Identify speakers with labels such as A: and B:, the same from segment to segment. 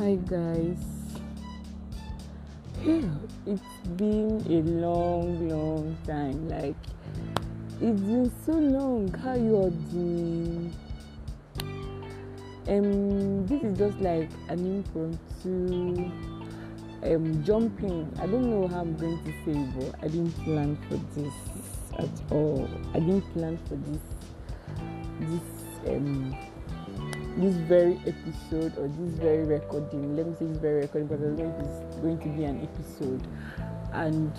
A: Hi guys. It's been a long, long time. Like it's been so long. How you are doing? Um, this is just like an impromptu um jumping. I don't know how I'm going to say, but I didn't plan for this at all. I didn't plan for this. This um this very episode or this very recording. Let me say this very recording because I know it's going to be an episode. And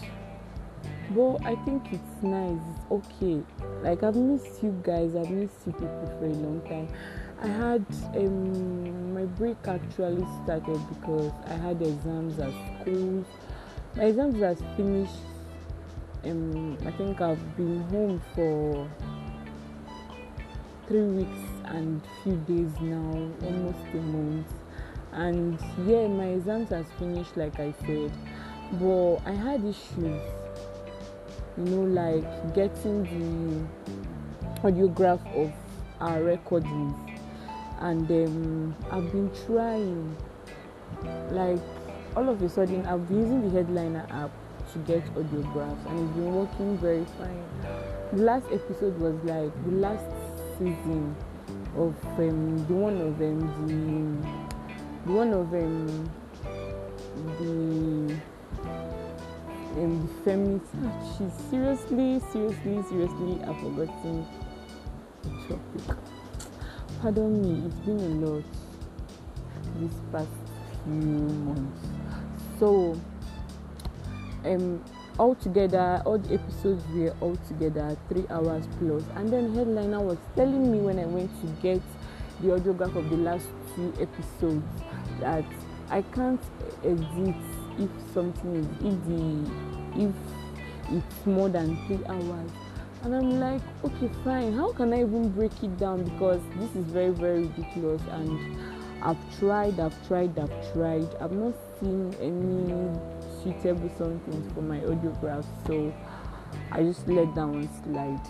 A: but I think it's nice. It's okay. Like I've missed you guys. I've missed you people for a long time. I had um, my break actually started because I had exams at school. My exams has finished. Um, I think I've been home for three weeks and few days now, almost a month. And yeah, my exams has finished, like I said, but I had issues. You know, like getting the audiograph of our recordings and um, I've been trying. Like all of a sudden, I've been using the headliner app to get audiographs, and it's been working very fine. The last episode was like the last season of um, the one of them, the the one of um, the um, the feminist. Ah, she's seriously, seriously, seriously, I've forgotten the topic pardon me, it's been a lot this past few months. So, um, all together, all the episodes were all together three hours plus. And then headliner was telling me when I went to get the audiograph of the last two episodes that I can't edit if something is if the if it's more than three hours. And i'm like okay fine. How can i even break it down? Because this is very very ridiculous. And i've tried i've tried i've tried. I've not seen any suitable something for my audiograph so i just let that one slide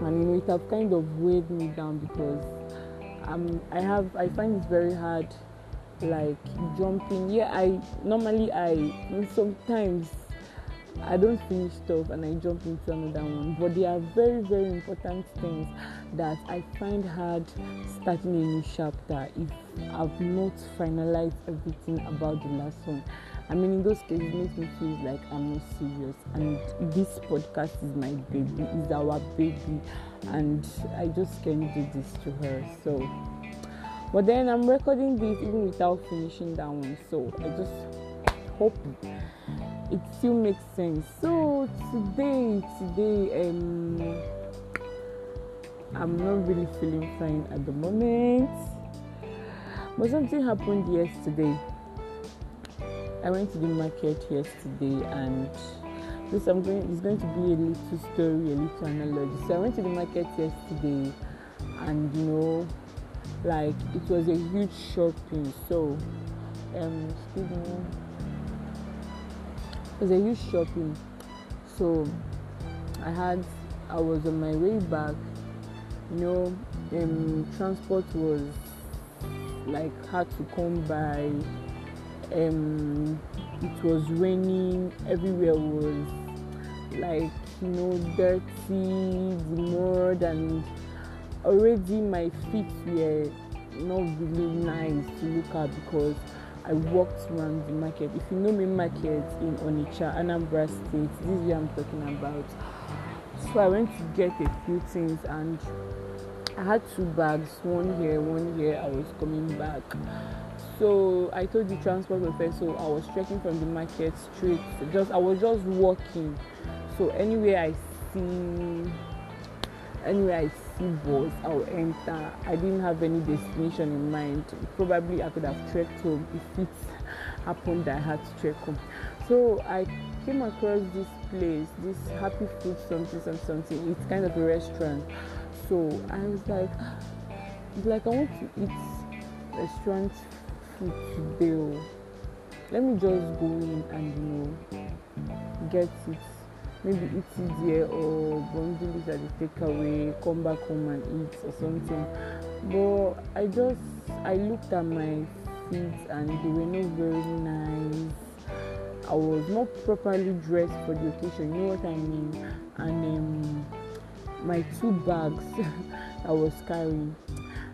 A: and you know it have kind of weighed me down because um i have i find it very hard like jumping yeah i normally i sometimes I don't finish stuff and I jump into another one. But there are very, very important things that I find hard starting a new chapter if I've not finalized everything about the last one. I mean, in those cases, it makes me feel like I'm not serious. And this podcast is my baby, is our baby, and I just can't do this to her. So, but then I'm recording this even without finishing that one. So I just hope it still makes sense. So today, today, um, I'm not really feeling fine at the moment. But something happened yesterday. I went to the market yesterday and this I'm going it's going to be a little story, a little analogy. So I went to the market yesterday and you know like it was a huge shopping. So um excuse me. It was a huge shopping. So i had i was on my way back. You know um transport was like hard to come by um it was raining everywhere was like you know dirty the mud and already my feet were not really nice to look at because I walked around the market. If you know me, market in Onitsha, Anambra State, this is where I'm talking about. So I went to get a few things and I had two bags, one here, one here. I was coming back. So I told the transport professor I was trekking from the market straight. Just I was just walking. So anywhere I see anywhere I see bus, I'll enter. I didn't have any destination in mind. Probably I could have trekked home if it happened that I had to trek home. So I came across this place, this Happy Food something some something. It's kind of a restaurant. So I was like, like I want to eat restaurant food today. oh. Let me just go in and you know get it maybe eat it there or bundle it at the takeaway, come back home and eat or something. But I just I looked at my outfits and they were not very nice. I was not properly dressed for the occasion, you know what I mean? And um, my two bags I was carrying.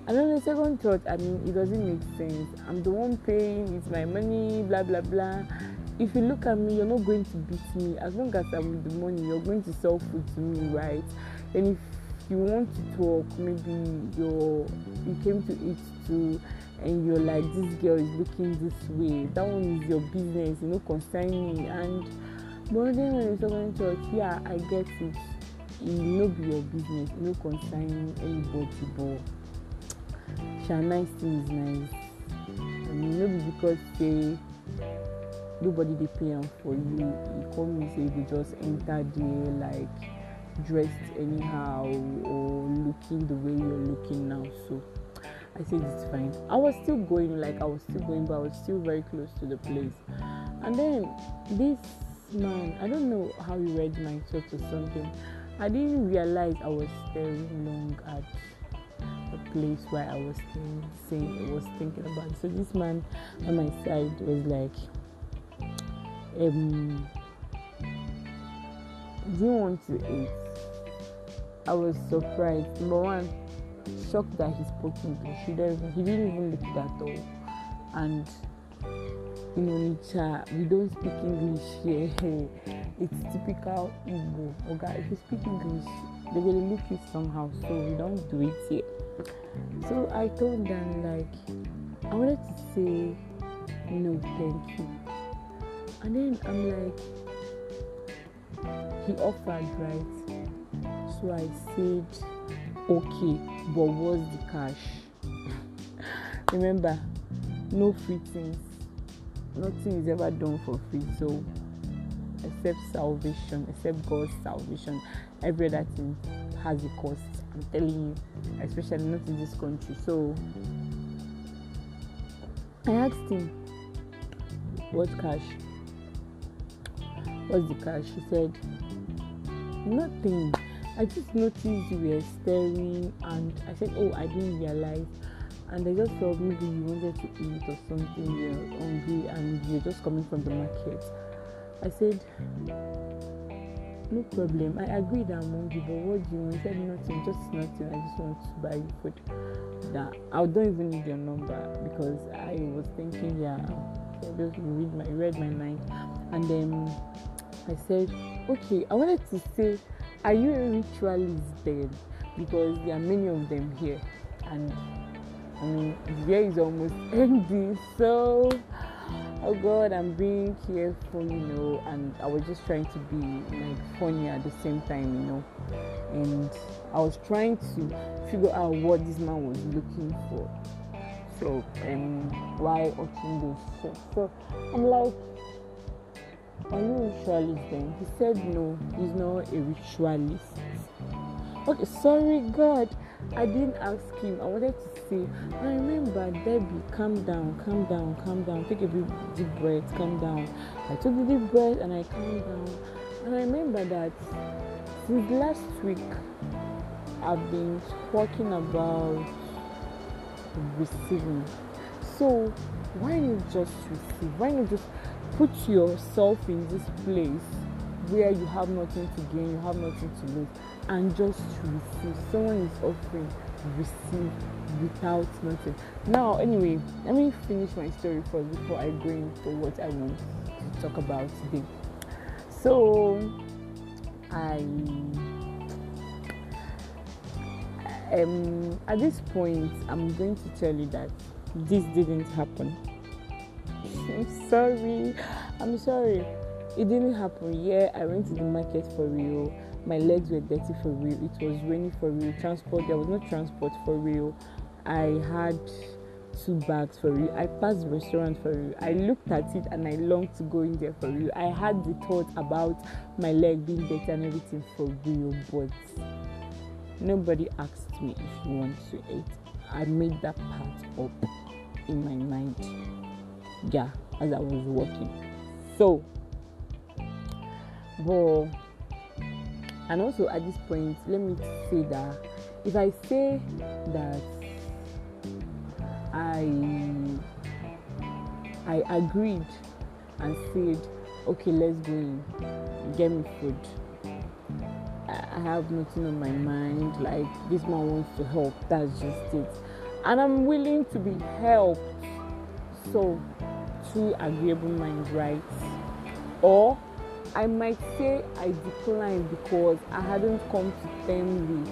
A: And then the second thought, I mean, it doesn't make sense. I'm the one paying, it's my money, blah blah blah. If you look at me, you're not going to beat me. As long as I'm with the money, you're going to sell food to me, right? And if you want to talk, maybe you're you came to eat too and you're like this girl is looking this way that one is your business you know concern me and but then when you talking church yeah i get it e no be your business no concern anybody but sha nice thing is nice i mean because say nobody dey pay am for you e come mean say you just enter there like dressed anyhow or looking the way you're looking now so I said it's fine. I was still going, like I was still going, but I was still very close to the place. And then this man, I don't know how he read my thoughts or something. I didn't realize I was staring long at place where I was staying, saying I was thinking about. So this man on my side was like, um, do you want to eat? I was surprised. Number one, shocked that he spoke English. He didn't, he didn't even look that all. And you know, Onitsha, we don't speak English here. it's typical Igbo. Okay, if you speak English, they're gonna look you somehow. So we don't do it here. So I told them like I wanted to say no, thank you. And then I'm like, he offered, right? So I said, okay, but what's the cash? Remember, no free things. Nothing is ever done for free. So, except salvation, except God's salvation, every other thing has a cost. I'm telling you, especially not in this country. So, I asked him, What cash? What's the cash? He said, Nothing. I just noticed you were staring and I said, Oh, I didn't realize. And I just thought maybe you wanted to eat or something, you're hungry and you're just coming from the market. I said, No problem. I agreed I'm hungry, but what do you want? He said, Nothing, just nothing. I just want to buy you food. That I don't even need your number because I was thinking, yeah, so just read my read my mind. And then I said, Okay, I wanted to say are you a ritualist then? Because there are many of them here, and I mean, year is almost ending, so oh God, I'm being careful, you know, and I was just trying to be like funny at the same time, you know, and I was trying to figure out what this man was looking for. So, um, why watching this? So, I'm like, are you a ritualist then? He said no, he's not a ritualist. Okay, sorry God. I didn't ask him. I wanted to say, I remember Debbie, calm down, calm down, calm down. Take a big deep breath, calm down. I took a deep breath and I calmed down. And I remember that since last week I've been talking about receiving. So why not just receive? Why not just put yourself in this place where you have nothing to gain, you have nothing to lose, and just to receive. Someone is offering, receive without nothing. Now, anyway, let me finish my story first before I go into what I want to talk about today. So, I um at this point, I'm going to tell you that this didn't happen I'm sorry. I'm sorry. It didn't happen. Yeah, I went to the market for real. My legs were dirty for real. It was raining for real. Transport, there was no transport for real. I had two bags for real. I passed restaurant for real. I looked at it and I longed to go in there for real. I had the thought about my leg being dirty and everything for real, but nobody asked me if you want to eat. I made that part up in my mind yeah as I was walking So, but and also at this point, let me say that if I say that I I agreed and said, okay, let's go in, get me food. I have nothing on my mind. Like this man wants to help. That's just it. And I'm willing to be helped. So, two agreeable minds, right? Or I might say I declined because I hadn't come to terms with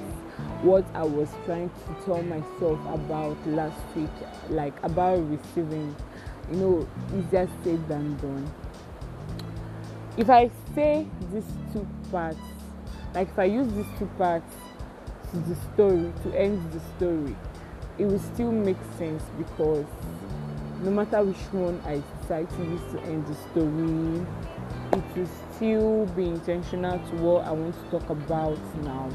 A: what I was trying to tell myself about last week, like about receiving. You know, easier said than done. If I say these two parts, like if I use these two parts to the story, to end the story, it will still make sense because no matter which one I decide to use to end the story, it will still be intentional to what I want to talk about now.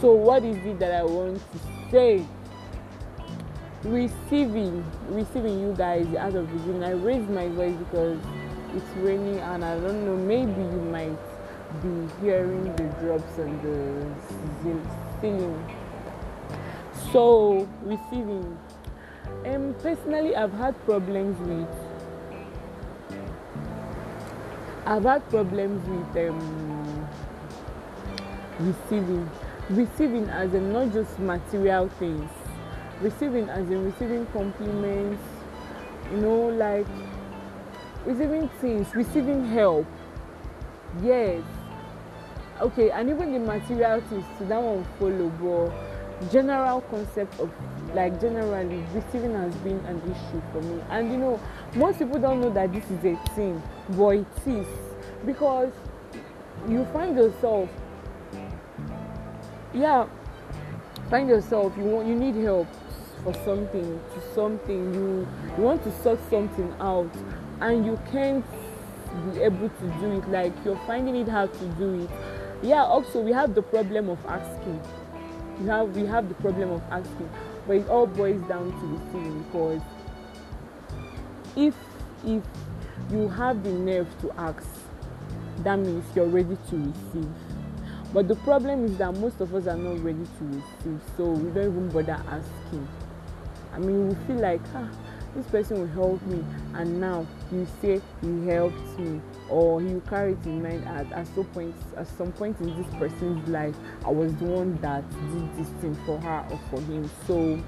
A: So, what is it that I want to say? Receiving, receiving you guys out of receiving. I raised my voice because it's raining and I don't know, maybe you might be hearing the drops on the ceiling. So, receiving. Um, personally, I've had problems with I've had problems with um, receiving. Receiving as in not just material things. Receiving as in receiving compliments, you know, like receiving things, receiving help. Yes. Okay, and even the material things, so that one follow, but general concept of like generally receiving has been an issue for me. And you know, most people don't know that this is a thing, but it is. Because you find yourself yeah find yourself you want you need help for something to something you you want to sort something out and you can't be able to do it. Like you're finding it hard to do it. Yeah also we have the problem of asking. You have we have the problem of asking but it all boils down to receiving because if if you have the nerve to ask that means you're ready to receive. But the problem is that most of us are not ready to receive so we don't even bother asking. I mean we feel like ah this person will help me and now you say he helped me or you carry it in mind at, at some point at some point in this person's life i was the one that did this thing for her or for him. So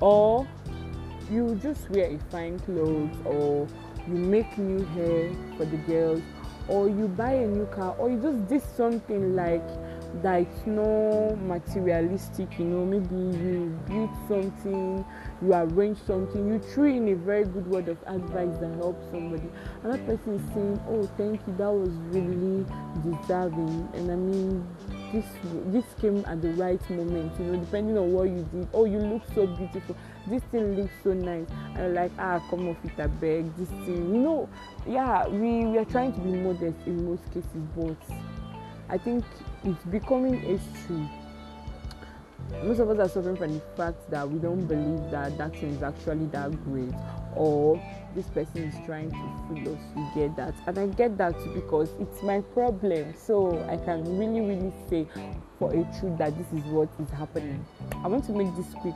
A: or you just wear a fine clothes or you make new hair for the girls or you buy a new car or you just did something like that it's not materialistic you know. Maybe you build something you arrange something you threw in a very good word of advice that helps somebody. And that person is saying oh thank you that was really deserving. And i mean this this came at the right moment you know depending on what you did. Oh you look so beautiful. This thing looks so nice. And like ah come off it a beg. This thing you know. Yeah we we are trying to be modest in most cases but i think it's becoming true most of us are suffering from the fact that we don't believe that that thing is actually that great or this person is trying to fool us. To get that. And i get that too because it's my problem. So i can really really say for a truth that this is what is happening. I want to make this quick.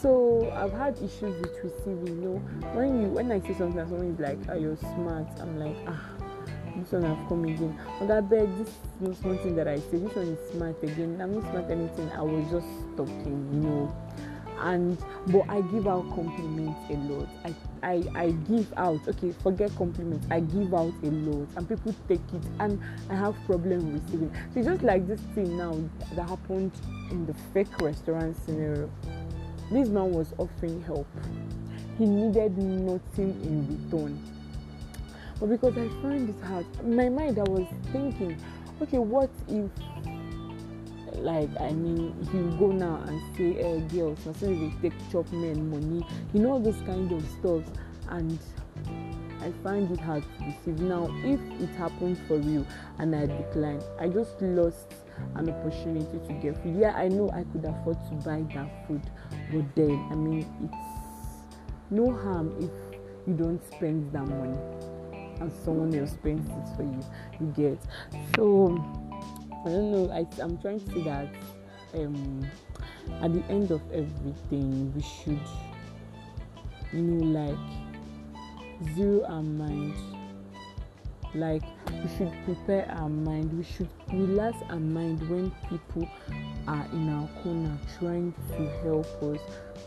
A: So i've had issues with receiving you know when you when i say something someone is like oh you're smart i'm like ah this one have come again. On that this is something that i say. This one is smart again. I'm not smart anything. I was just talking you know. And but i give out compliments a lot. I, I i give out. Okay forget compliments. I give out a lot. And people take it. And i have problem receiving so just like this thing now that happened in the fake restaurant scenario. This man was offering help. He needed nothing in return but because i find it hard my mind i was thinking okay what if like i mean will go now and eh, say hey girls so they take chop men money you know those kind of stuff and i find it hard to receive now if it happened for you and i decline i just lost an opportunity to get food. Yeah i know i could afford to buy that food but then i mean it's no harm if you don't spend that money and someone else spends it for you. You get. So I don't know. I, I'm trying to say that um, at the end of everything, we should, you know, like zero our mind. Like we should prepare our mind. We should relax our mind when people are in our corner trying to help us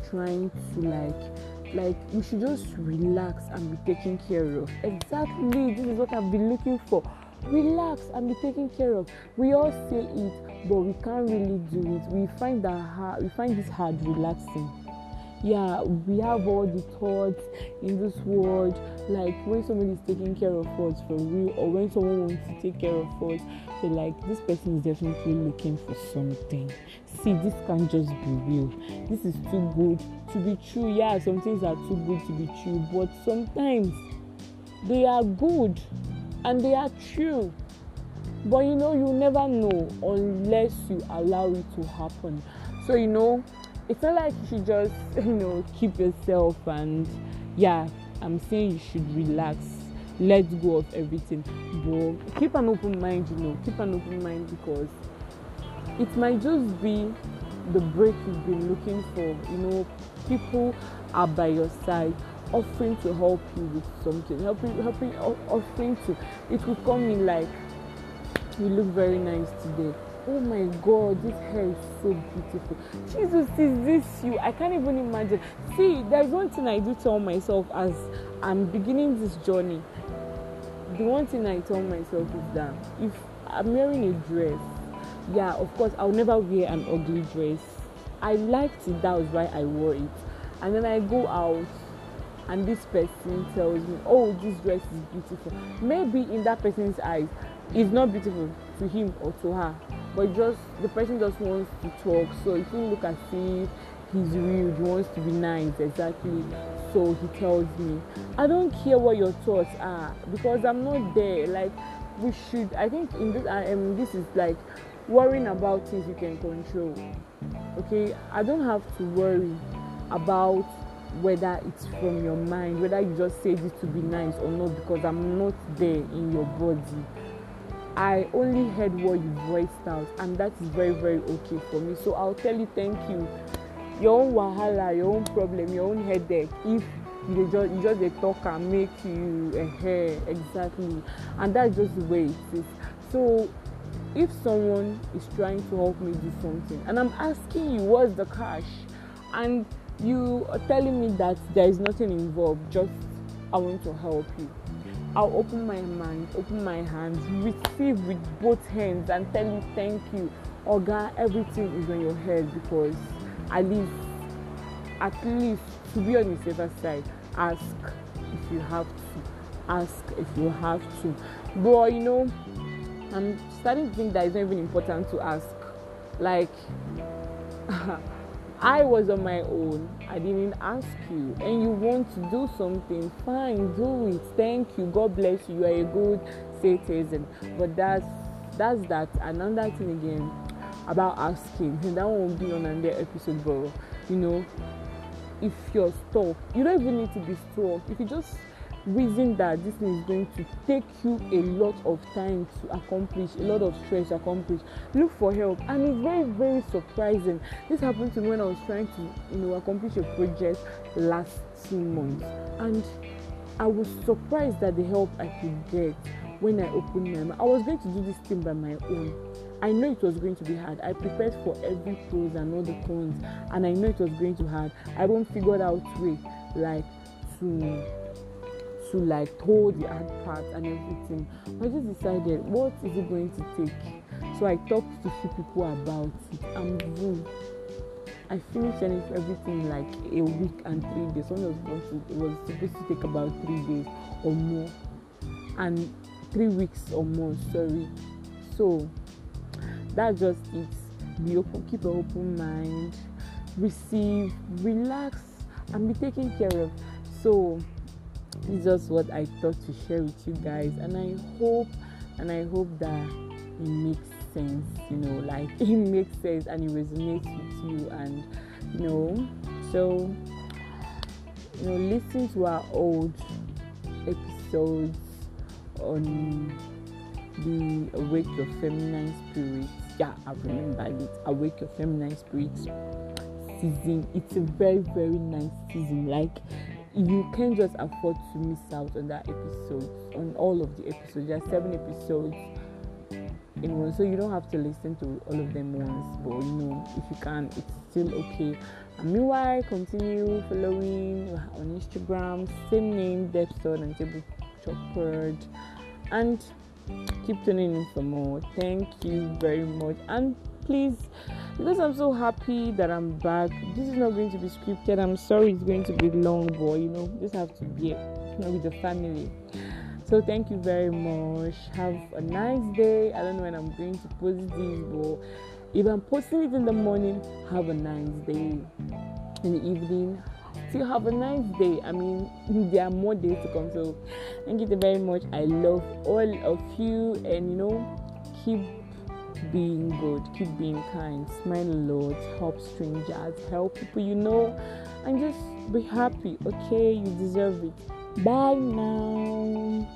A: trying to like like we should just relax and be taken care of. Exactly this is what i've been looking for. Relax and be taken care of. We all say it but we can't really do it. We find that hard we find this hard relaxing yeah we have all the thoughts in this world like when somebody is taking care of us for real or when someone wants to take care of us they're like this person is definitely looking for something. See this can't just be real. This is too good to be true. Yeah some things are too good to be true but sometimes they are good and they are true. But you know you never know unless you allow it to happen. So you know it's not like you should just you know keep yourself and yeah i'm saying you should relax. Let go of everything. But keep an open mind you know. Keep an open mind because it might just be the break you've been looking for. You know people are by your side offering to help you with something. Helping helping offering to it will come in like you look very nice today oh my god this hair is so beautiful. Jesus is this you? I can't even imagine. See there's one thing i do tell myself as i'm beginning this journey. The one thing i tell myself is that if i'm wearing a dress yeah of course i'll never wear an ugly dress. I liked it that was why i wore it. And then i go out and this person tells me oh this dress is beautiful. Maybe in that person's eyes it's not beautiful to him or to her. But just the person just wants to talk so if will look at if he's rude he wants to be nice exactly. So he tells me i don't care what your thoughts are because i'm not there. Like we should i think in this i am this is like worrying about things you can control okay? I don't have to worry about whether it's from your mind whether you just say this to be nice or not because i'm not there in your body i only heard what you voiced out and that is very very okay for me. So i'll tell you thank you. Your own wahala your own problem your own headache if you just you just dey talk and make you uh, exactly. And that's just the way it is. So if someone is trying to help me do something and i'm asking you what's the cash? And you are telling me that there is nothing involved just i want to help you i'll open my mind open my hands receive with both hands and tell you thank you. Oga everything is on your head because at least at least to be on the safer side ask if you have to ask if you have to. But you know i'm starting to think that it's not even important to ask. Like I was on my own. I didn't ask you. And you want to do something, fine, do it. Thank you. God bless you. You are a good citizen. But that's that's that. Another thing again about asking. And That won't be on another episode, but you know, if you're stuck, you don't even need to be stuck. If you just reason that this thing is going to take you a lot of time to accomplish a lot of stress to accomplish. Look for help. And it's very very surprising. This happened to me when i was trying to you know accomplish a project last two months. And i was surprised at the help i could get when i opened my mouth. I was going to do this thing by my own. I know it was going to be hard. I prepared for every pros and all the cons, and I know it was going to hard. I even figured out way like to to like hold the hard part and everything. I just decided what is it going to take. So I talked to few people about it and boom. I finished everything like a week and three days. One was supposed to, it was supposed to take about three days or more, and three weeks or more. Sorry. So that's just it. Be open, keep an open mind, receive, relax, and be taken care of. So it's just what I thought to share with you guys, and I hope and I hope that it makes sense, you know, like it makes sense and it resonates with you, and you know, so you know, listen to our old episodes on the awake your feminine spirit. Yeah, I remember it. Awake your feminine spirit season. It's a very very nice season. Like you can't just afford to miss out on that episode, on all of the episodes. There are seven episodes in one, so you don't have to listen to all of them once. But you know, if you can, it's still okay. And meanwhile, continue following on Instagram, same name, Depstone and Table Choppered, and keep tuning in for more. Thank you very much, and please because I'm so happy that I'm back. This is not going to be scripted. I'm sorry it's going to be long, but you know, just have to be with the family. So thank you very much. Have a nice day. I don't know when I'm going to post this, but if I'm posting it in the morning, have a nice day. In the evening, still have a nice day. I mean, there are more days to come. So thank you very much. I love all of you, and you know, keep being good, keep being kind, smile a lot, help strangers, help people you know, and just be happy. Okay, you deserve it. Bye now.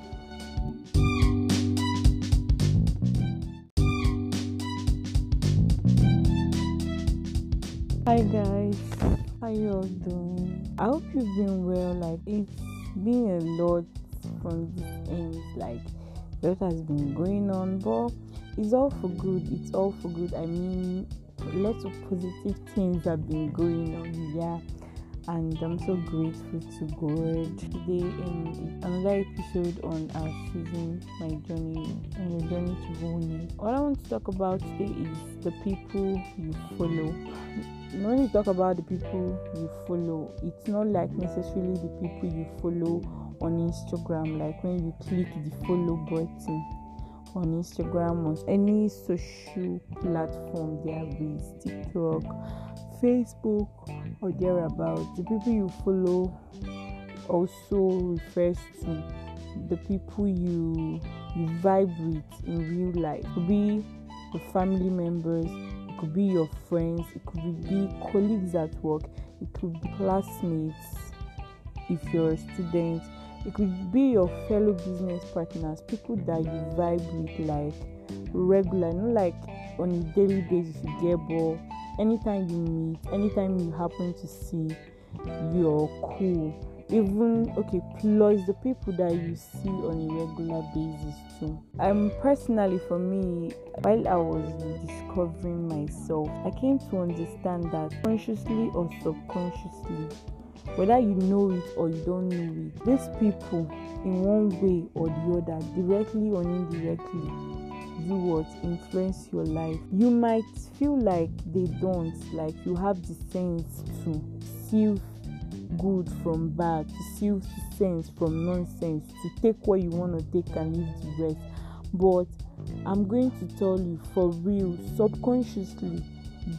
A: Hi guys, how you all doing? I hope you've been well. Like it's been a lot from this end. Like a lot has been going on, but it's all for good. It's all for good. I mean, lots of positive things have been going on. Yeah, and I'm so grateful to God. Today, in another episode on our season, my journey, on your journey to wholeness. What I want to talk about today is the people you follow. When you talk about the people you follow, it's not like necessarily the people you follow on Instagram, like when you click the follow button on Instagram, on any social platform there is TikTok, Facebook, or thereabouts. The people you follow also refers to the people you you vibe with in real life. It could be your family members, it could be your friends, it could be colleagues at work, it could be classmates if you're a student it could be your fellow business partners, people that you vibe with like regular, not like on a daily basis you get anytime you meet, anytime you happen to see, you're cool. Even okay, plus the people that you see on a regular basis too. Um personally for me, while I was discovering myself, I came to understand that consciously or subconsciously whether you know it or you don't know it these people in one way or the other directly or indirectly do what? Influence your life. You might feel like they don't like you have the sense to sieve good from bad to sieve sense from nonsense to take what you want to take and leave the rest. But i'm going to tell you for real subconsciously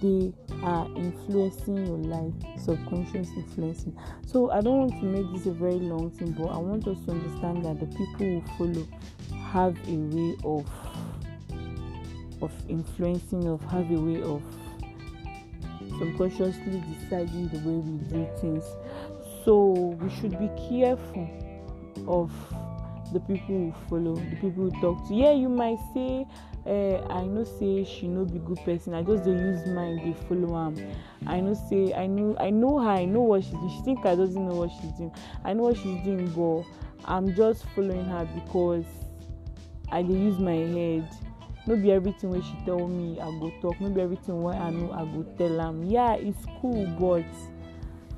A: they are influencing your life subconscious influencing. So i don't want to make this a very long thing but i want us to understand that the people who follow have a way of of influencing of have a way of subconsciously deciding the way we do things. So we should be careful of the people who follow the people who talk to. Yeah you might say uh, i know say she no be good person. I just dey use mind dey follow am. I know say i know i know her i know what she's doing. She think i doesn't know what she's doing. I know what she's doing but i'm just following her because i dey use my head. No be everything wey she tell me i go talk. No be everything wey i know i go tell am. Yeah it's cool but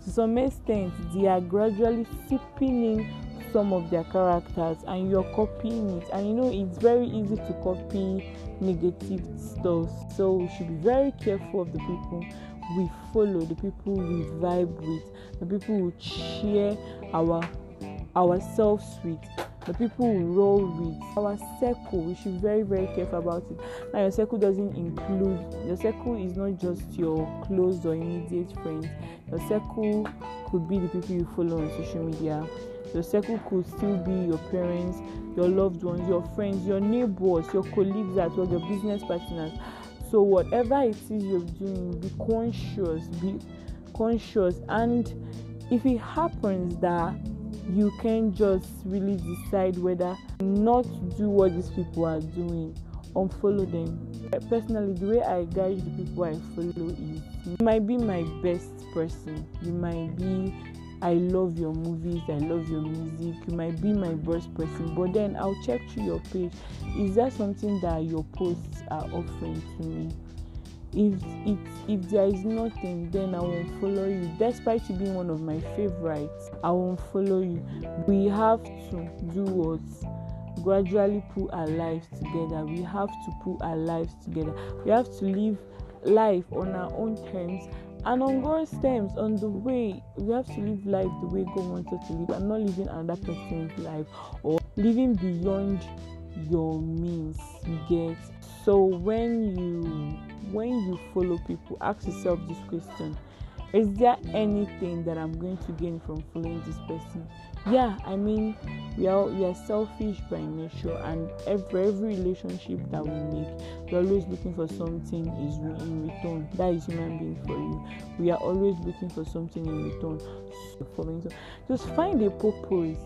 A: to some extent they are gradually seeping in some of their characters and you're copying it. And you know it's very easy to copy negative stuff. So we should be very careful of the people we follow the people we vibe with the people we share our ourselves with the people we roll with. Our circle we should be very very careful about it. Now your circle doesn't include your circle is not just your close or immediate friends. Your circle could be the people you follow on social media your circle could still be your parents your loved ones your friends your neighbors your colleagues at work your business partners. So whatever it is you're doing be conscious be conscious. And if it happens that you can just really decide whether not do what these people are doing unfollow them. Personally the way i guide the people i follow is you might be my best person. You might be I love your movies, I love your music, you might be my best person, but then I'll check through your page. Is that something that your posts are offering to me? If it if there is nothing, then I won't follow you. Despite you being one of my favorites, I won't follow you. We have to do what gradually pull our lives together. We have to pull our lives together. We have to live life on our own terms and on God's terms, on the way we have to live life the way God wants us to live, and not living another person's life or living beyond your means. You get so when you when you follow people, ask yourself this question: Is there anything that I'm going to gain from following this person? Yeah i mean we are we are selfish by nature and every every relationship that we make we're always looking for something is in return. That is human being for you. We are always looking for something in return. So just find a purpose.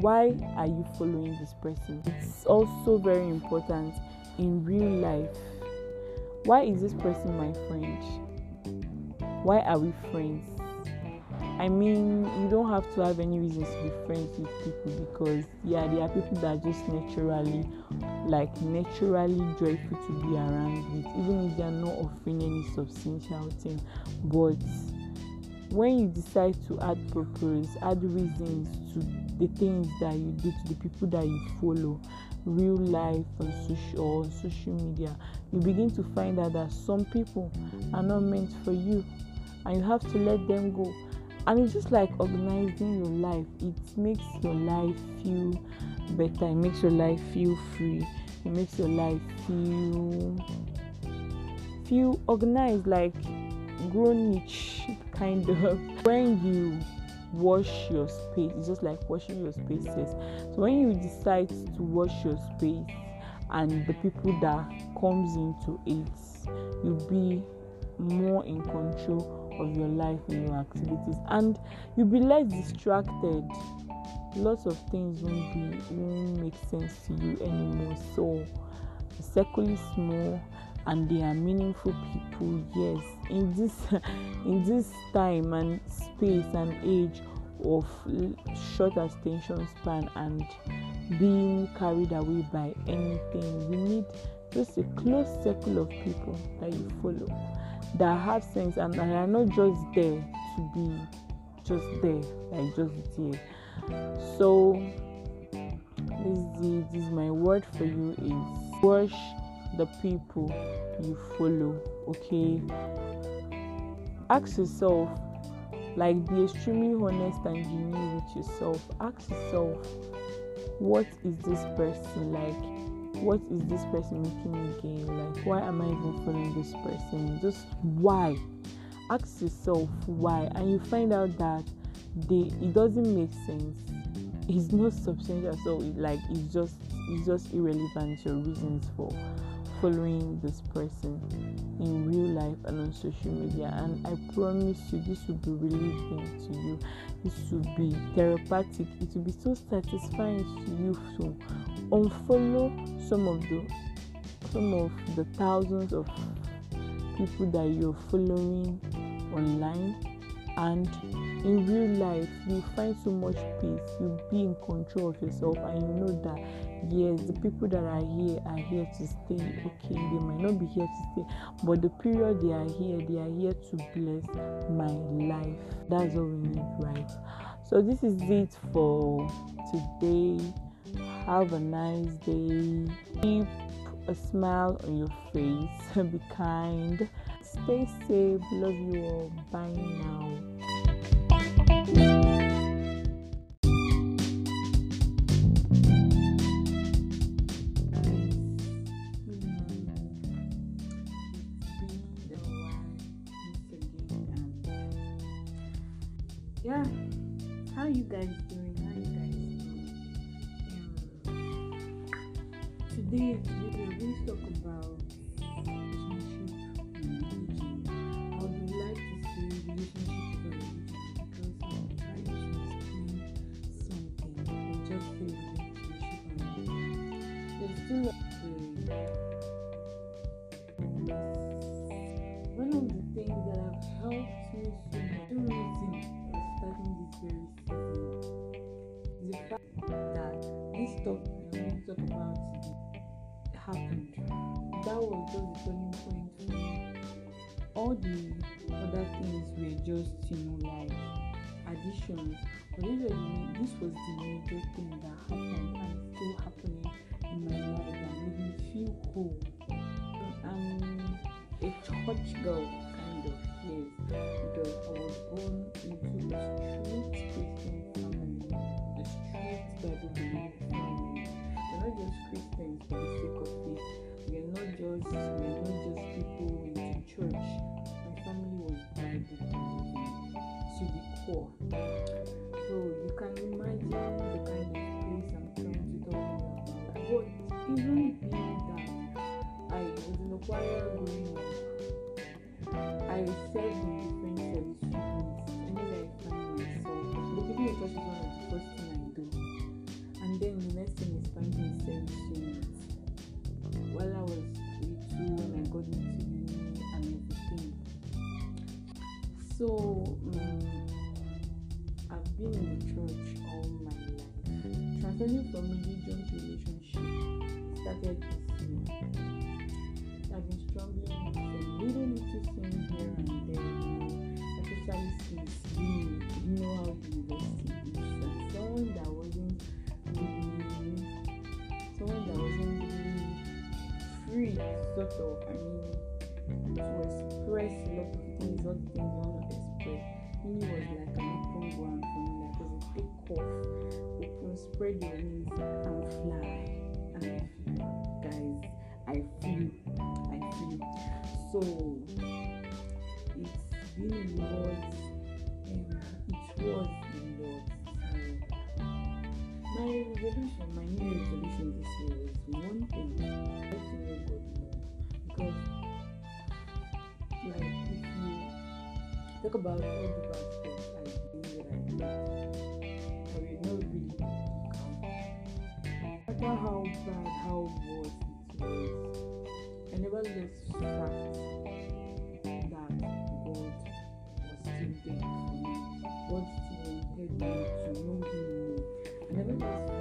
A: Why are you following this person? It's also very important in real life. Why is this person my friend? Why are we friends I mean, you don't have to have any reasons to be friends with people because, yeah, there are people that are just naturally, like, naturally joyful to be around with, even if they are not offering any substantial thing. But when you decide to add purpose, add reasons to the things that you do, to the people that you follow, real life on social social media, you begin to find out that some people are not meant for you, and you have to let them go and it's just like organizing your life. It makes your life feel better. It makes your life feel free. It makes your life feel feel organized like grown kind of. When you wash your space it's just like washing your spaces. So when you decide to wash your space and the people that comes into it you'll be more in control of your mm. life and your activities and you'll be less distracted. Lots of things won't be won't make sense to you anymore. So the circle is small and they are meaningful people yes in this in this time and space and age of short attention span and being carried away by anything you need just a close circle of people that you follow that have sense and that are not just there to be just there, like just there. So this is, this is my word for you is wash the people you follow. Okay. Ask yourself, like be extremely honest and genuine with yourself. Ask yourself, what is this person like? What is this person making me gain? Like, why am I even following this person? Just why? Ask yourself why, and you find out that it doesn't make sense. It's not substantial, so it, like it's just it's just irrelevant. Your reasons for following this person in real life and on social media and i promise you this will be relieving to you. This will be therapeutic. It will be so satisfying to you to unfollow some of the some of the thousands of people that you're following online. And in real life you find so much peace. You be in control of yourself and you know that yes the people that are here are here to stay okay? They might not be here to stay but the period they are here they are here to bless my life. That's all we need right so this is it for today. Have a nice day. Keep a smile on your face. Be kind. Stay safe. Love you all. Bye now before. So you can imagine the kind of place I'm trying to talk about. But even beyond that, I was in a choir growing up. I said sort of, I mean, to express a lot of things, all the things I want to express. Mimi was like an open ground for me, like, it was a big cough, open spread your Thank you.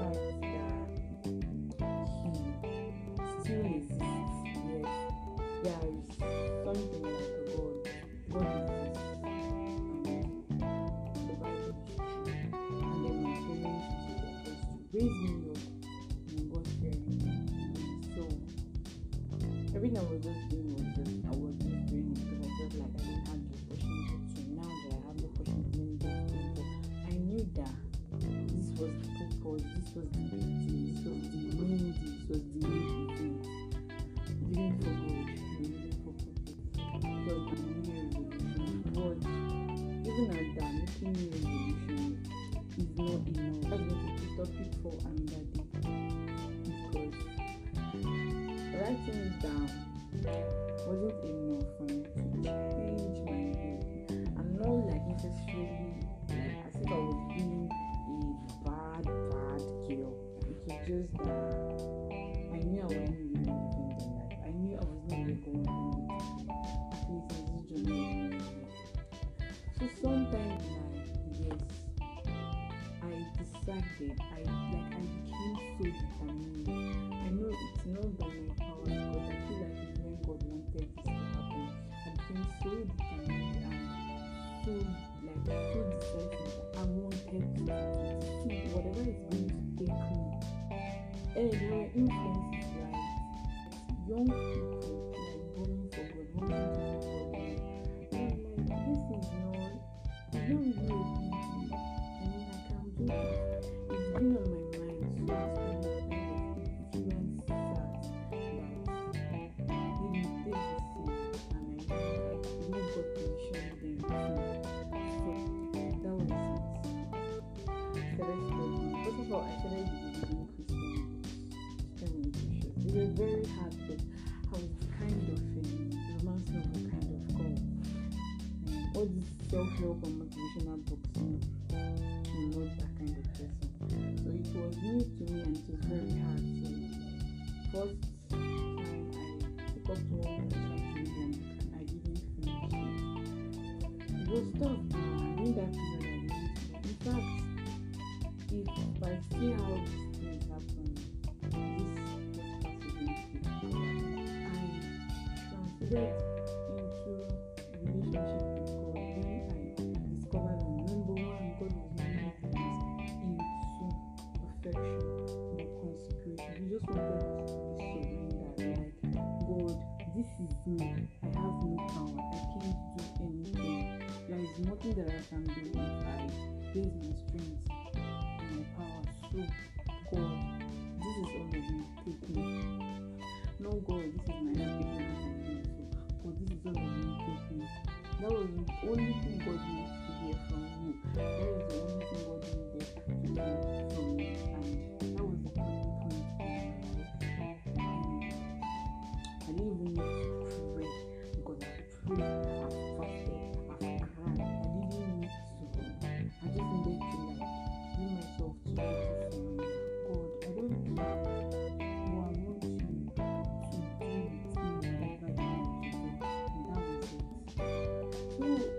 A: Thursday been on my mind so it's been since when I influencers that they will take the seat and I know God commissioned them to. So that was it. I started studying. First of all, I started reading Christian books. They were very hard, but I was kind of a romance novel kind of girl. All this self-help and motivational Ooh.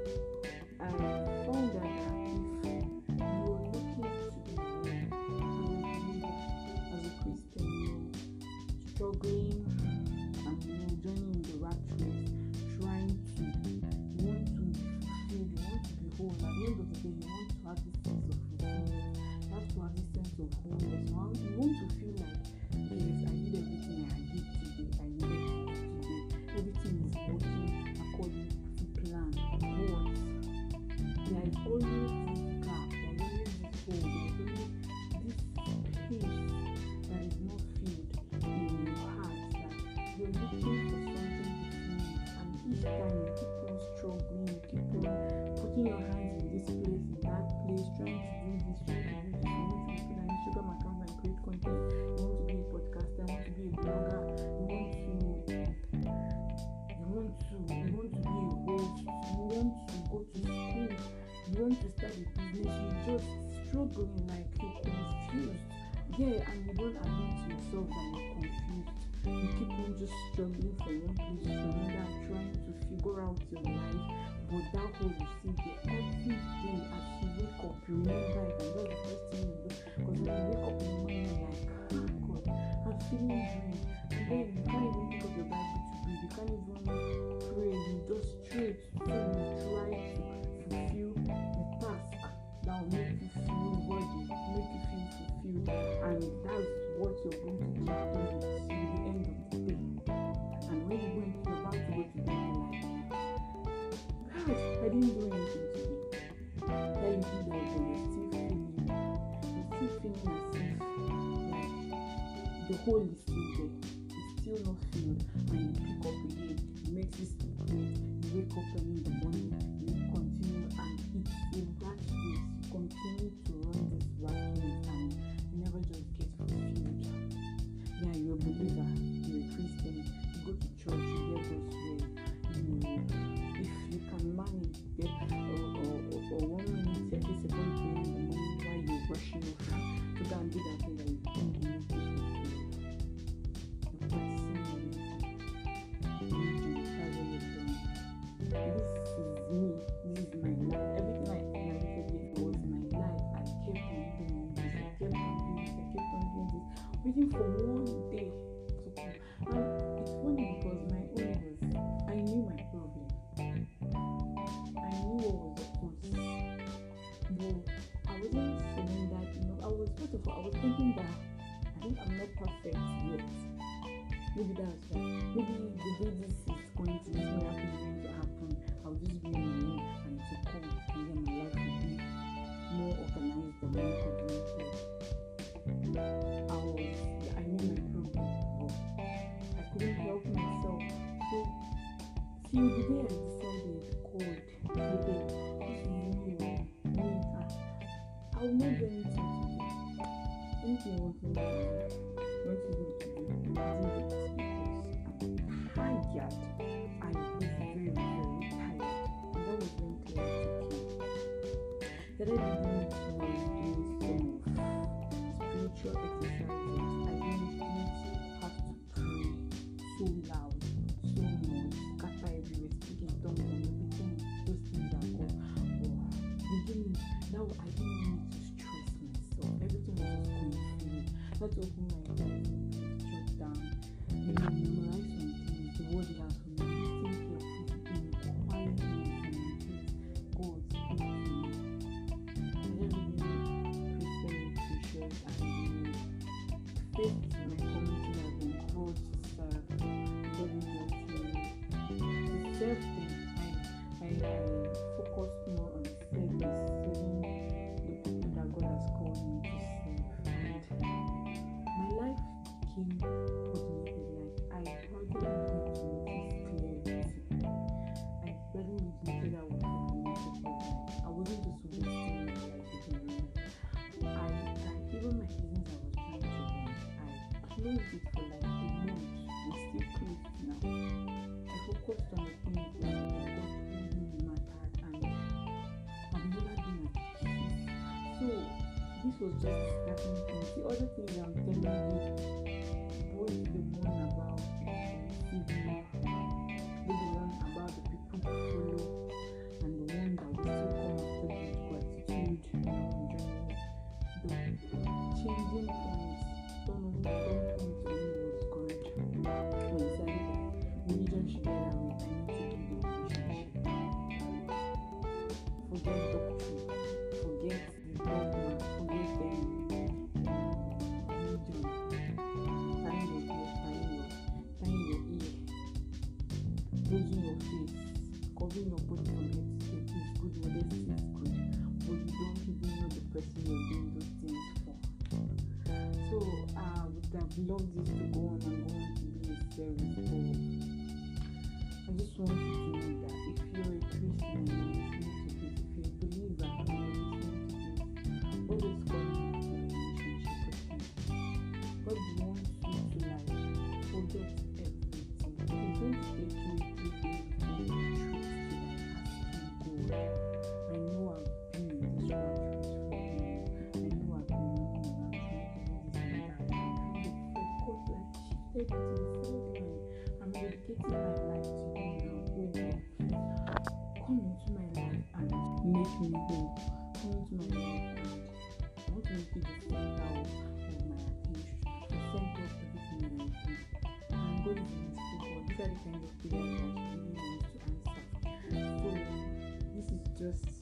A: 证明 didn't
B: do anything today. Let you do anything. You're still feeling, you're still feeling as if the whole is for one day to come. And it's funny because my own was I knew my problem. I knew what was the cause. But I wasn't saying that. You know, I was first of all, I was thinking that I think I'm not perfect yet. Maybe that's why. Maybe the way started doing some spiritual exercises. I think you have to pray so loud, so much, scatter everywhere, speak in tongues and everything. Those things are good. didn't. now I didn't need to stress myself. Everything was just going through. Not to close it for like a month, it's still closed now. I focused on the things that what really mattered and I've never been at peace. So this was just the starting point. The other thing I'm telling you, closing your face, covering your shifted to the sideline. I'm dedicating my life to you eh. now. Oh God, come into my life and make me whole. Come into my life and um, I want to make you the center of, my attention, the center of everything that I do. And God is a merciful God. These are the kind of prayers that really wants to answer. So this is just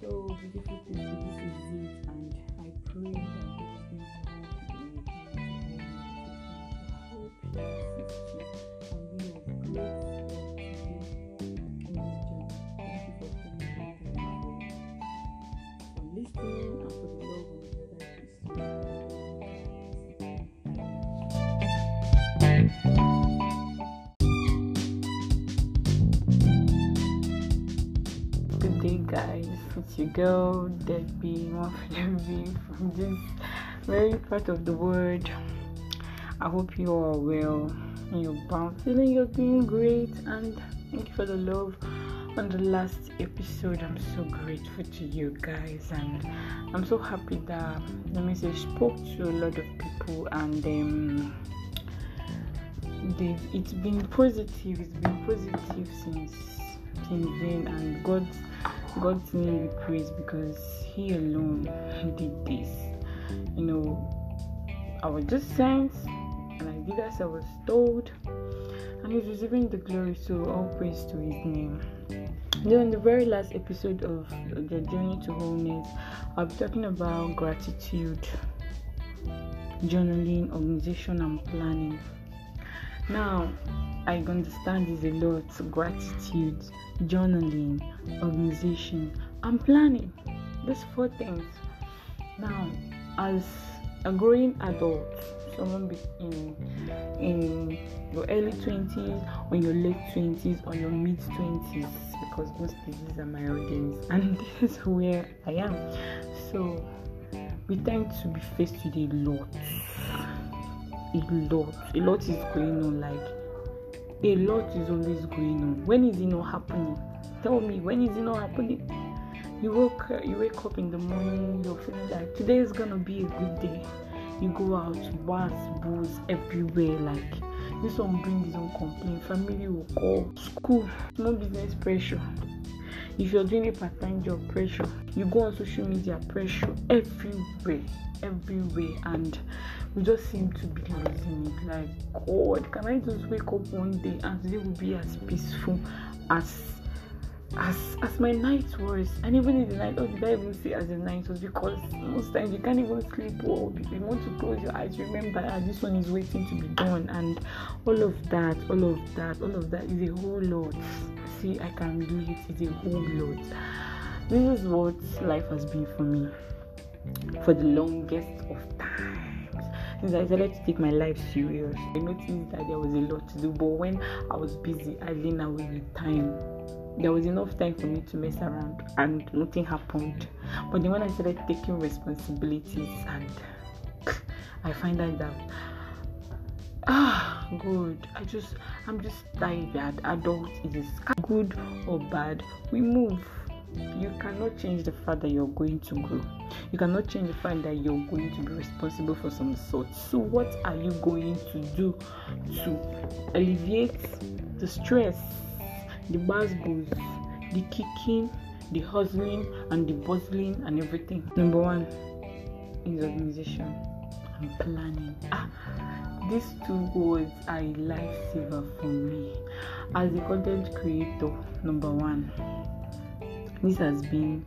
B: So beautiful
A: guys. It's your girl Debbie, one Debbie from this very part of the world. I hope you are well and you're bound, feeling you're doing great. And thank you for the love on the last episode. I'm so grateful to you guys, and I'm so happy that the message spoke to a lot of people and um, it's been positive. It's been positive since since then, and God God's name be praised because He alone did this. You know, I was just sent and I did as I was told, and He's receiving the glory. So all praise to His name. Then, in the very last episode of the Journey to Wholeness, I'll be talking about gratitude, journaling, organization, and planning. Now,
B: I understand is a lot gratitude, journaling, organization, and planning. These four things. Now, as a growing adult, someone in in your early 20s or your late 20s or your mid 20s because most these are my audience and this is where I am. So we tend to be faced with a lot. A lot. A lot is going on like a lot is always going on. When is it not happening? Tell me, when is it not happening? You woke you wake up in the morning, you're feeling like today is gonna be a good day. You go out, bars, booze everywhere, like this one bring his own complaint, family will call, school, small business pressure. If you're doing a part-time job, pressure. You go on social media, pressure everywhere, everywhere, and we just seem to be losing it. Like, God, can I just wake up one day and today will be as peaceful as as as my night was? And even in the night oh did i even say as the night was? Because most times you can't even sleep if you want to close your eyes remember this one is waiting to be done. And all of that all of that all of that is a whole lot. See i can do it it's a whole lot. This is what life has been for me for the longest of times since I started to take my life serious. I noticed that there was a lot to do, but when I was busy, I didn't away with time there was enough time for me to mess around and nothing happened. But then when I started taking responsibilities and I find out that ah good I just I'm just tired adult is good or bad we move you cannot change the fact that you're going to grow you cannot change the fact that you're going to be responsible for some sort so what are you going to do to alleviate the stress the bass goes, the kicking, the hustling, and the bustling, and everything. Number one is organization and planning. Ah, these two words are a lifesaver for me as a content creator. Number one, this has been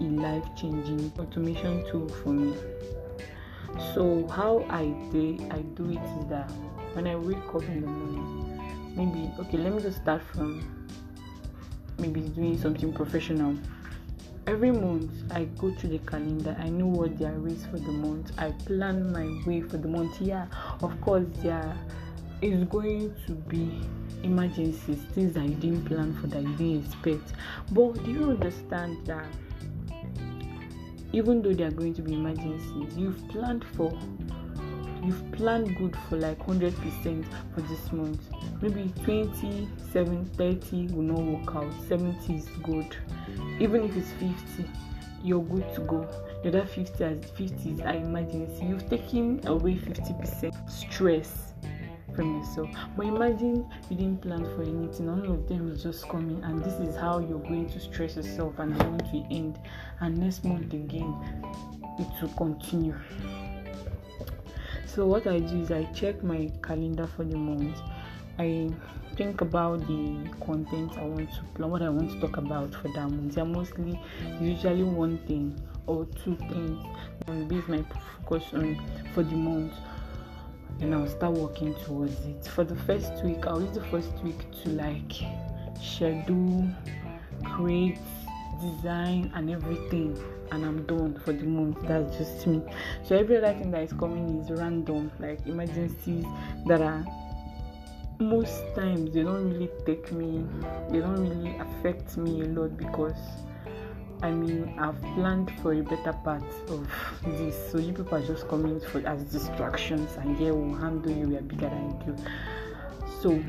B: a life changing automation tool for me. So how I do I do it is that when I wake up in the morning, maybe okay let me just start from maybe doing something professional. Every month i go to the calendar. I know what there is for the month. I plan my way for the month. Yeah of course there is going to be emergencies things that you didn't plan for that you didn't expect. But do you understand that even though there are going to be emergencies you've planned for you've planned good for like 100% for this month. Maybe 20 7 30 will not work out. 70 is good. Even if it's 50 you're good to go. The other 50 as 50 is an emergency. You've taken away 50% stress from yourself but imagine you didn't plan for anything. All of them is just coming and this is how you're going to stress yourself and the month will end. And next month again it will continue. So what I do is I check my calendar for the month. I think about the content I want to plan, what I want to talk about for that month. They're mostly usually one thing or two things. And base my focus on for the month and I'll start working towards it. For the first week, I'll use the first week to like schedule, create, design and everything and I'm done for the month. That's just me. So every other thing that is coming is random, like emergencies that are most times they don't really take me, they don't really affect me a lot because I mean I've planned for a better part of this. So you people are just coming for as distractions and yeah we'll handle you, we are bigger than you. So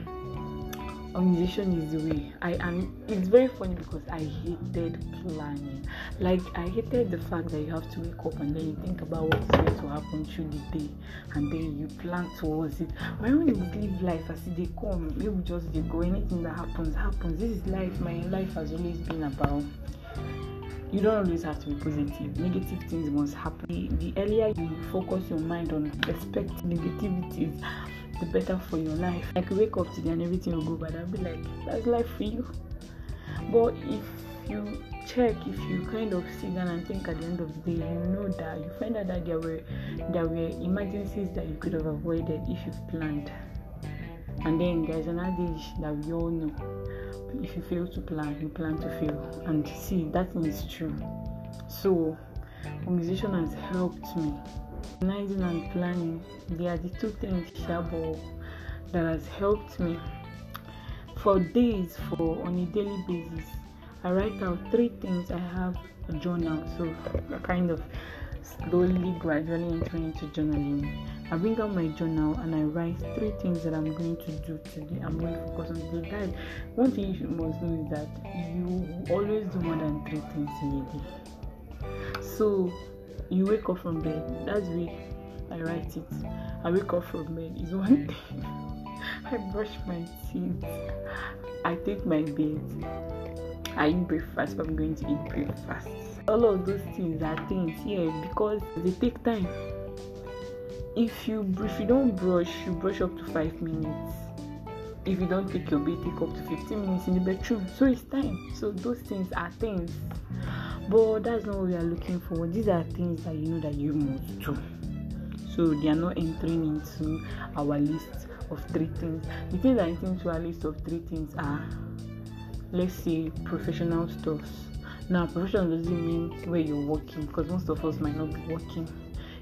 B: organization is the way i am it's very funny because i hated planning like i hated the fact that you have to wake up and then you think about what's going to happen through the day and then you plan towards it when you live life as they come maybe just go anything that happens happens this is life my life has always been about you don't always have to be positive. negative things must happen the, earlier you focus your mind on expect negativities the better for your life. Like wake up today and everything will go bad. I'll be like, that's life for you. But if you check, if you kind of sit down and think at the end of the day, you know that you find out that there were there were emergencies that you could have avoided if you've planned. And then there's another dish that we all know if you fail to plan, you plan to fail. And see, that is true. So, organization has helped me. Organizing and planning, they are the two things Shabo that has helped me for days for on a daily basis i write out three things i have a journal so kind of slowly gradually entering into journaling i bring out my journal and i write three things that i'm going to do today i'm going to focus on today guys one thing you must know is that you always do more than three things in a day so you wake up from bed that's way i write it i wake up from bed is one thing I brush my teeth. I take my bed. I eat breakfast. I'm going to eat breakfast. All of those things are things here yeah, because they take time. If you if you don't brush, you brush up to five minutes. If you don't take your bath, take up to 15 minutes in the bedroom. So it's time. So those things are things. But that's not what we are looking for. These are things that you know that you must do. So they are not entering into our list of three things. The things I think to a list of three things are let's say professional stuffs. Now professional doesn't mean where you're working because most of us might not be working.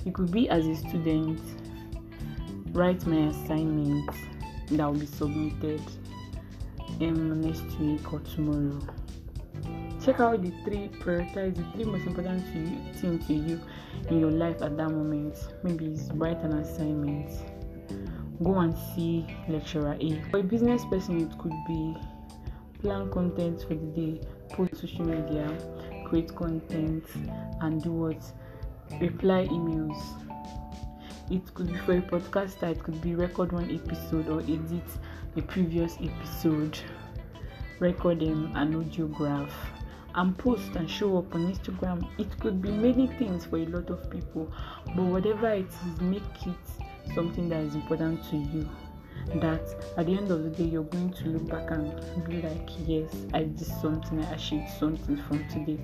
B: It could be as a student, write my assignment that will be submitted um, next week or tomorrow. Check out the three prioritize the three most important to you, thing to you in your life at that moment. Maybe it's write an assignment go and see lecturer A. For a business person, it could be plan content for the day, post social media, create content, and do what? Reply emails. It could be for a podcaster, it could be record one episode or edit a previous episode, record them an audiograph, and post and show up on Instagram. It could be many things for a lot of people, but whatever it is, make it something that is important to you that at the end of the day you're going to look back and be like yes i did something i achieved something from today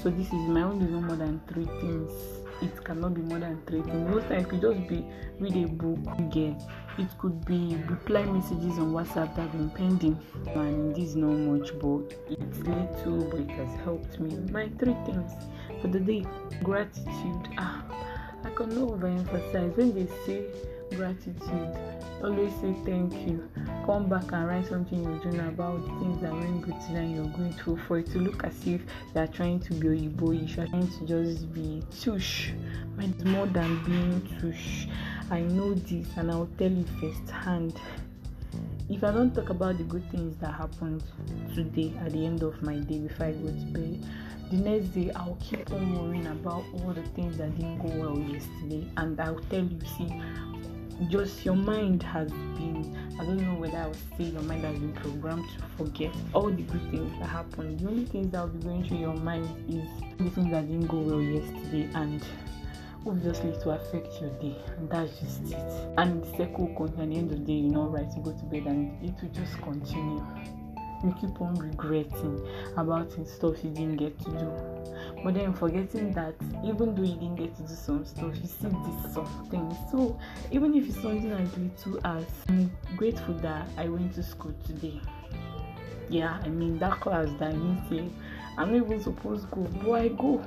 B: so this is my own no more than three things it cannot be more than three. Things most times it could just be read a book again. It could be reply messages on whatsapp that have been pending. And this is not much but it's little but it has helped me. My three things for the day. Gratitude. Ah I cannot overemphasize. When they say gratitude, always say thank you. Come back and write something in your journal about the things that went good today and you're grateful for it to look as if you are trying to be oyiboyish, you are trying to just be tush. But it's more than being tush. I know this and I'll tell you firsthand. If I don't talk about the good things that happened today at the end of my day before I go to bed, the next day I'll keep on worrying about all the things that didn't go well yesterday, and I'll tell you, see, just your mind has been I don't know whether I would say your mind has been programmed to forget all the good things that happened. The only things that will be going through your mind is the things that didn't go well yesterday and obviously to affect your day and that's just it. And the circle will continue at the end of the day, you know, right to go to bed and it will just continue you keep on regretting about stuff you didn't get to do. But then forgetting that even though you didn't get to do some stuff, you still did something. So even if it's something as little as I'm grateful that I went to school today. Yeah, I mean that class that I missed I'm not even supposed to go, but I go.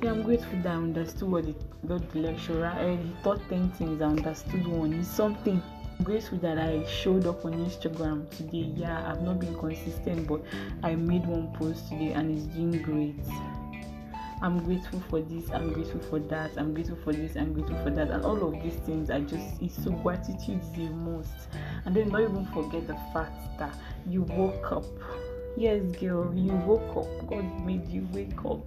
B: Yeah, I'm grateful that I understood what the, what the lecturer uh, he taught 10 things, I understood one. It's something grateful that I showed up on Instagram today. Yeah, I've not been consistent, but I made one post today and it's doing great. I'm grateful for this, I'm grateful for that, I'm grateful for this, I'm grateful for that, and all of these things are just it's so gratitude is the most. And then not even forget the fact that you woke up Yes, girl, you woke up. God made you wake up.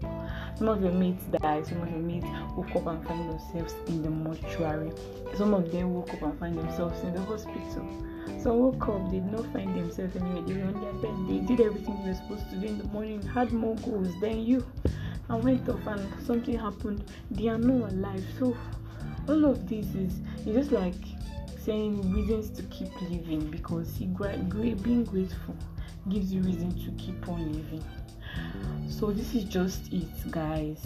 B: Some of your mates died. Some of your mates woke up and find themselves in the mortuary. Some of them woke up and find themselves in the hospital. Some woke up, they did not find themselves anywhere. They were on their bed. They did everything they were supposed to do in the morning, had more goals than you, and went off and something happened. They are not alive. So all of this is it's just like saying reasons to keep living because he being grateful gives you reason to keep on living. So this is just it, guys.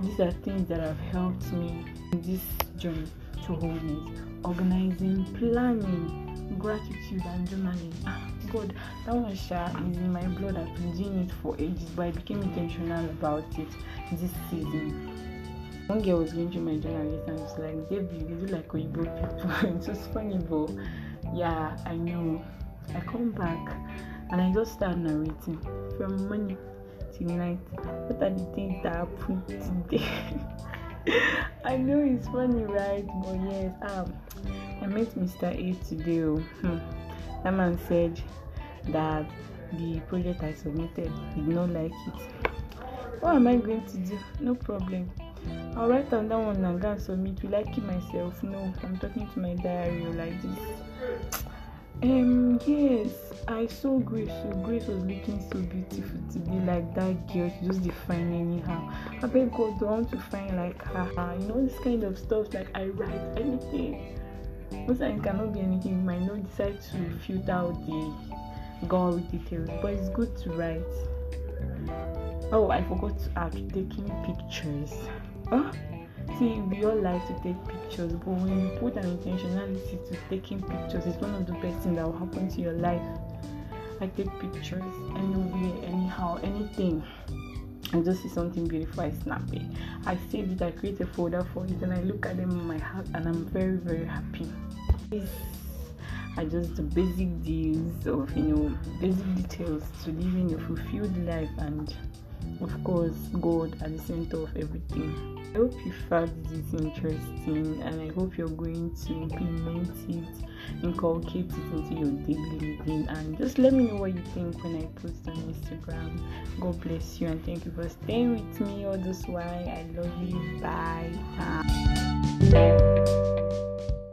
B: These are things that have helped me in this journey to wholeness. Organizing, planning, gratitude and journaling. Ah, God, that one sha is in my blood. I've been doing it for ages, but I became intentional about it this season. One girl was going through my journal list and was like, Debbie, you do like Oyibo people. it was funny, but yeah, I know. I come back and I just start narrating from morning till night. What are the things that happened today? I know it's funny, right? But yes, um, I met Mr. A today. Oh. Hmm. That man said that the project I submitted did not like it. What am I going to do? No problem. I'll write down that one and go and submit. Will I keep myself? No, I'm talking to my diary like this. Um, yes, I saw Grace. Grace was looking so beautiful today, like that girl. She just defined anyhow. I beg God, I want to find like her? You know this kind of stuff. Like I write anything. Most times cannot be anything. You might not decide to filter out the gory details, but it's good to write. Oh, I forgot to add taking pictures. Huh? See, we all like to take pictures, but when you put an intentionality to taking pictures, it's one of the best things that will happen to your life. I take pictures anywhere, anyhow, anything. I just see something beautiful, I snap it. I save it, I create a folder for it, and I look at them in my heart, and I'm very, very happy. These are just the basic deals of, you know, basic details to living a fulfilled life and of course God at the center of everything. I hope you found this interesting and I hope you're going to implement it, inculcate it into your daily living and just let me know what you think when I post on Instagram. God bless you and thank you for staying with me all this while. I love you. Bye. Bye.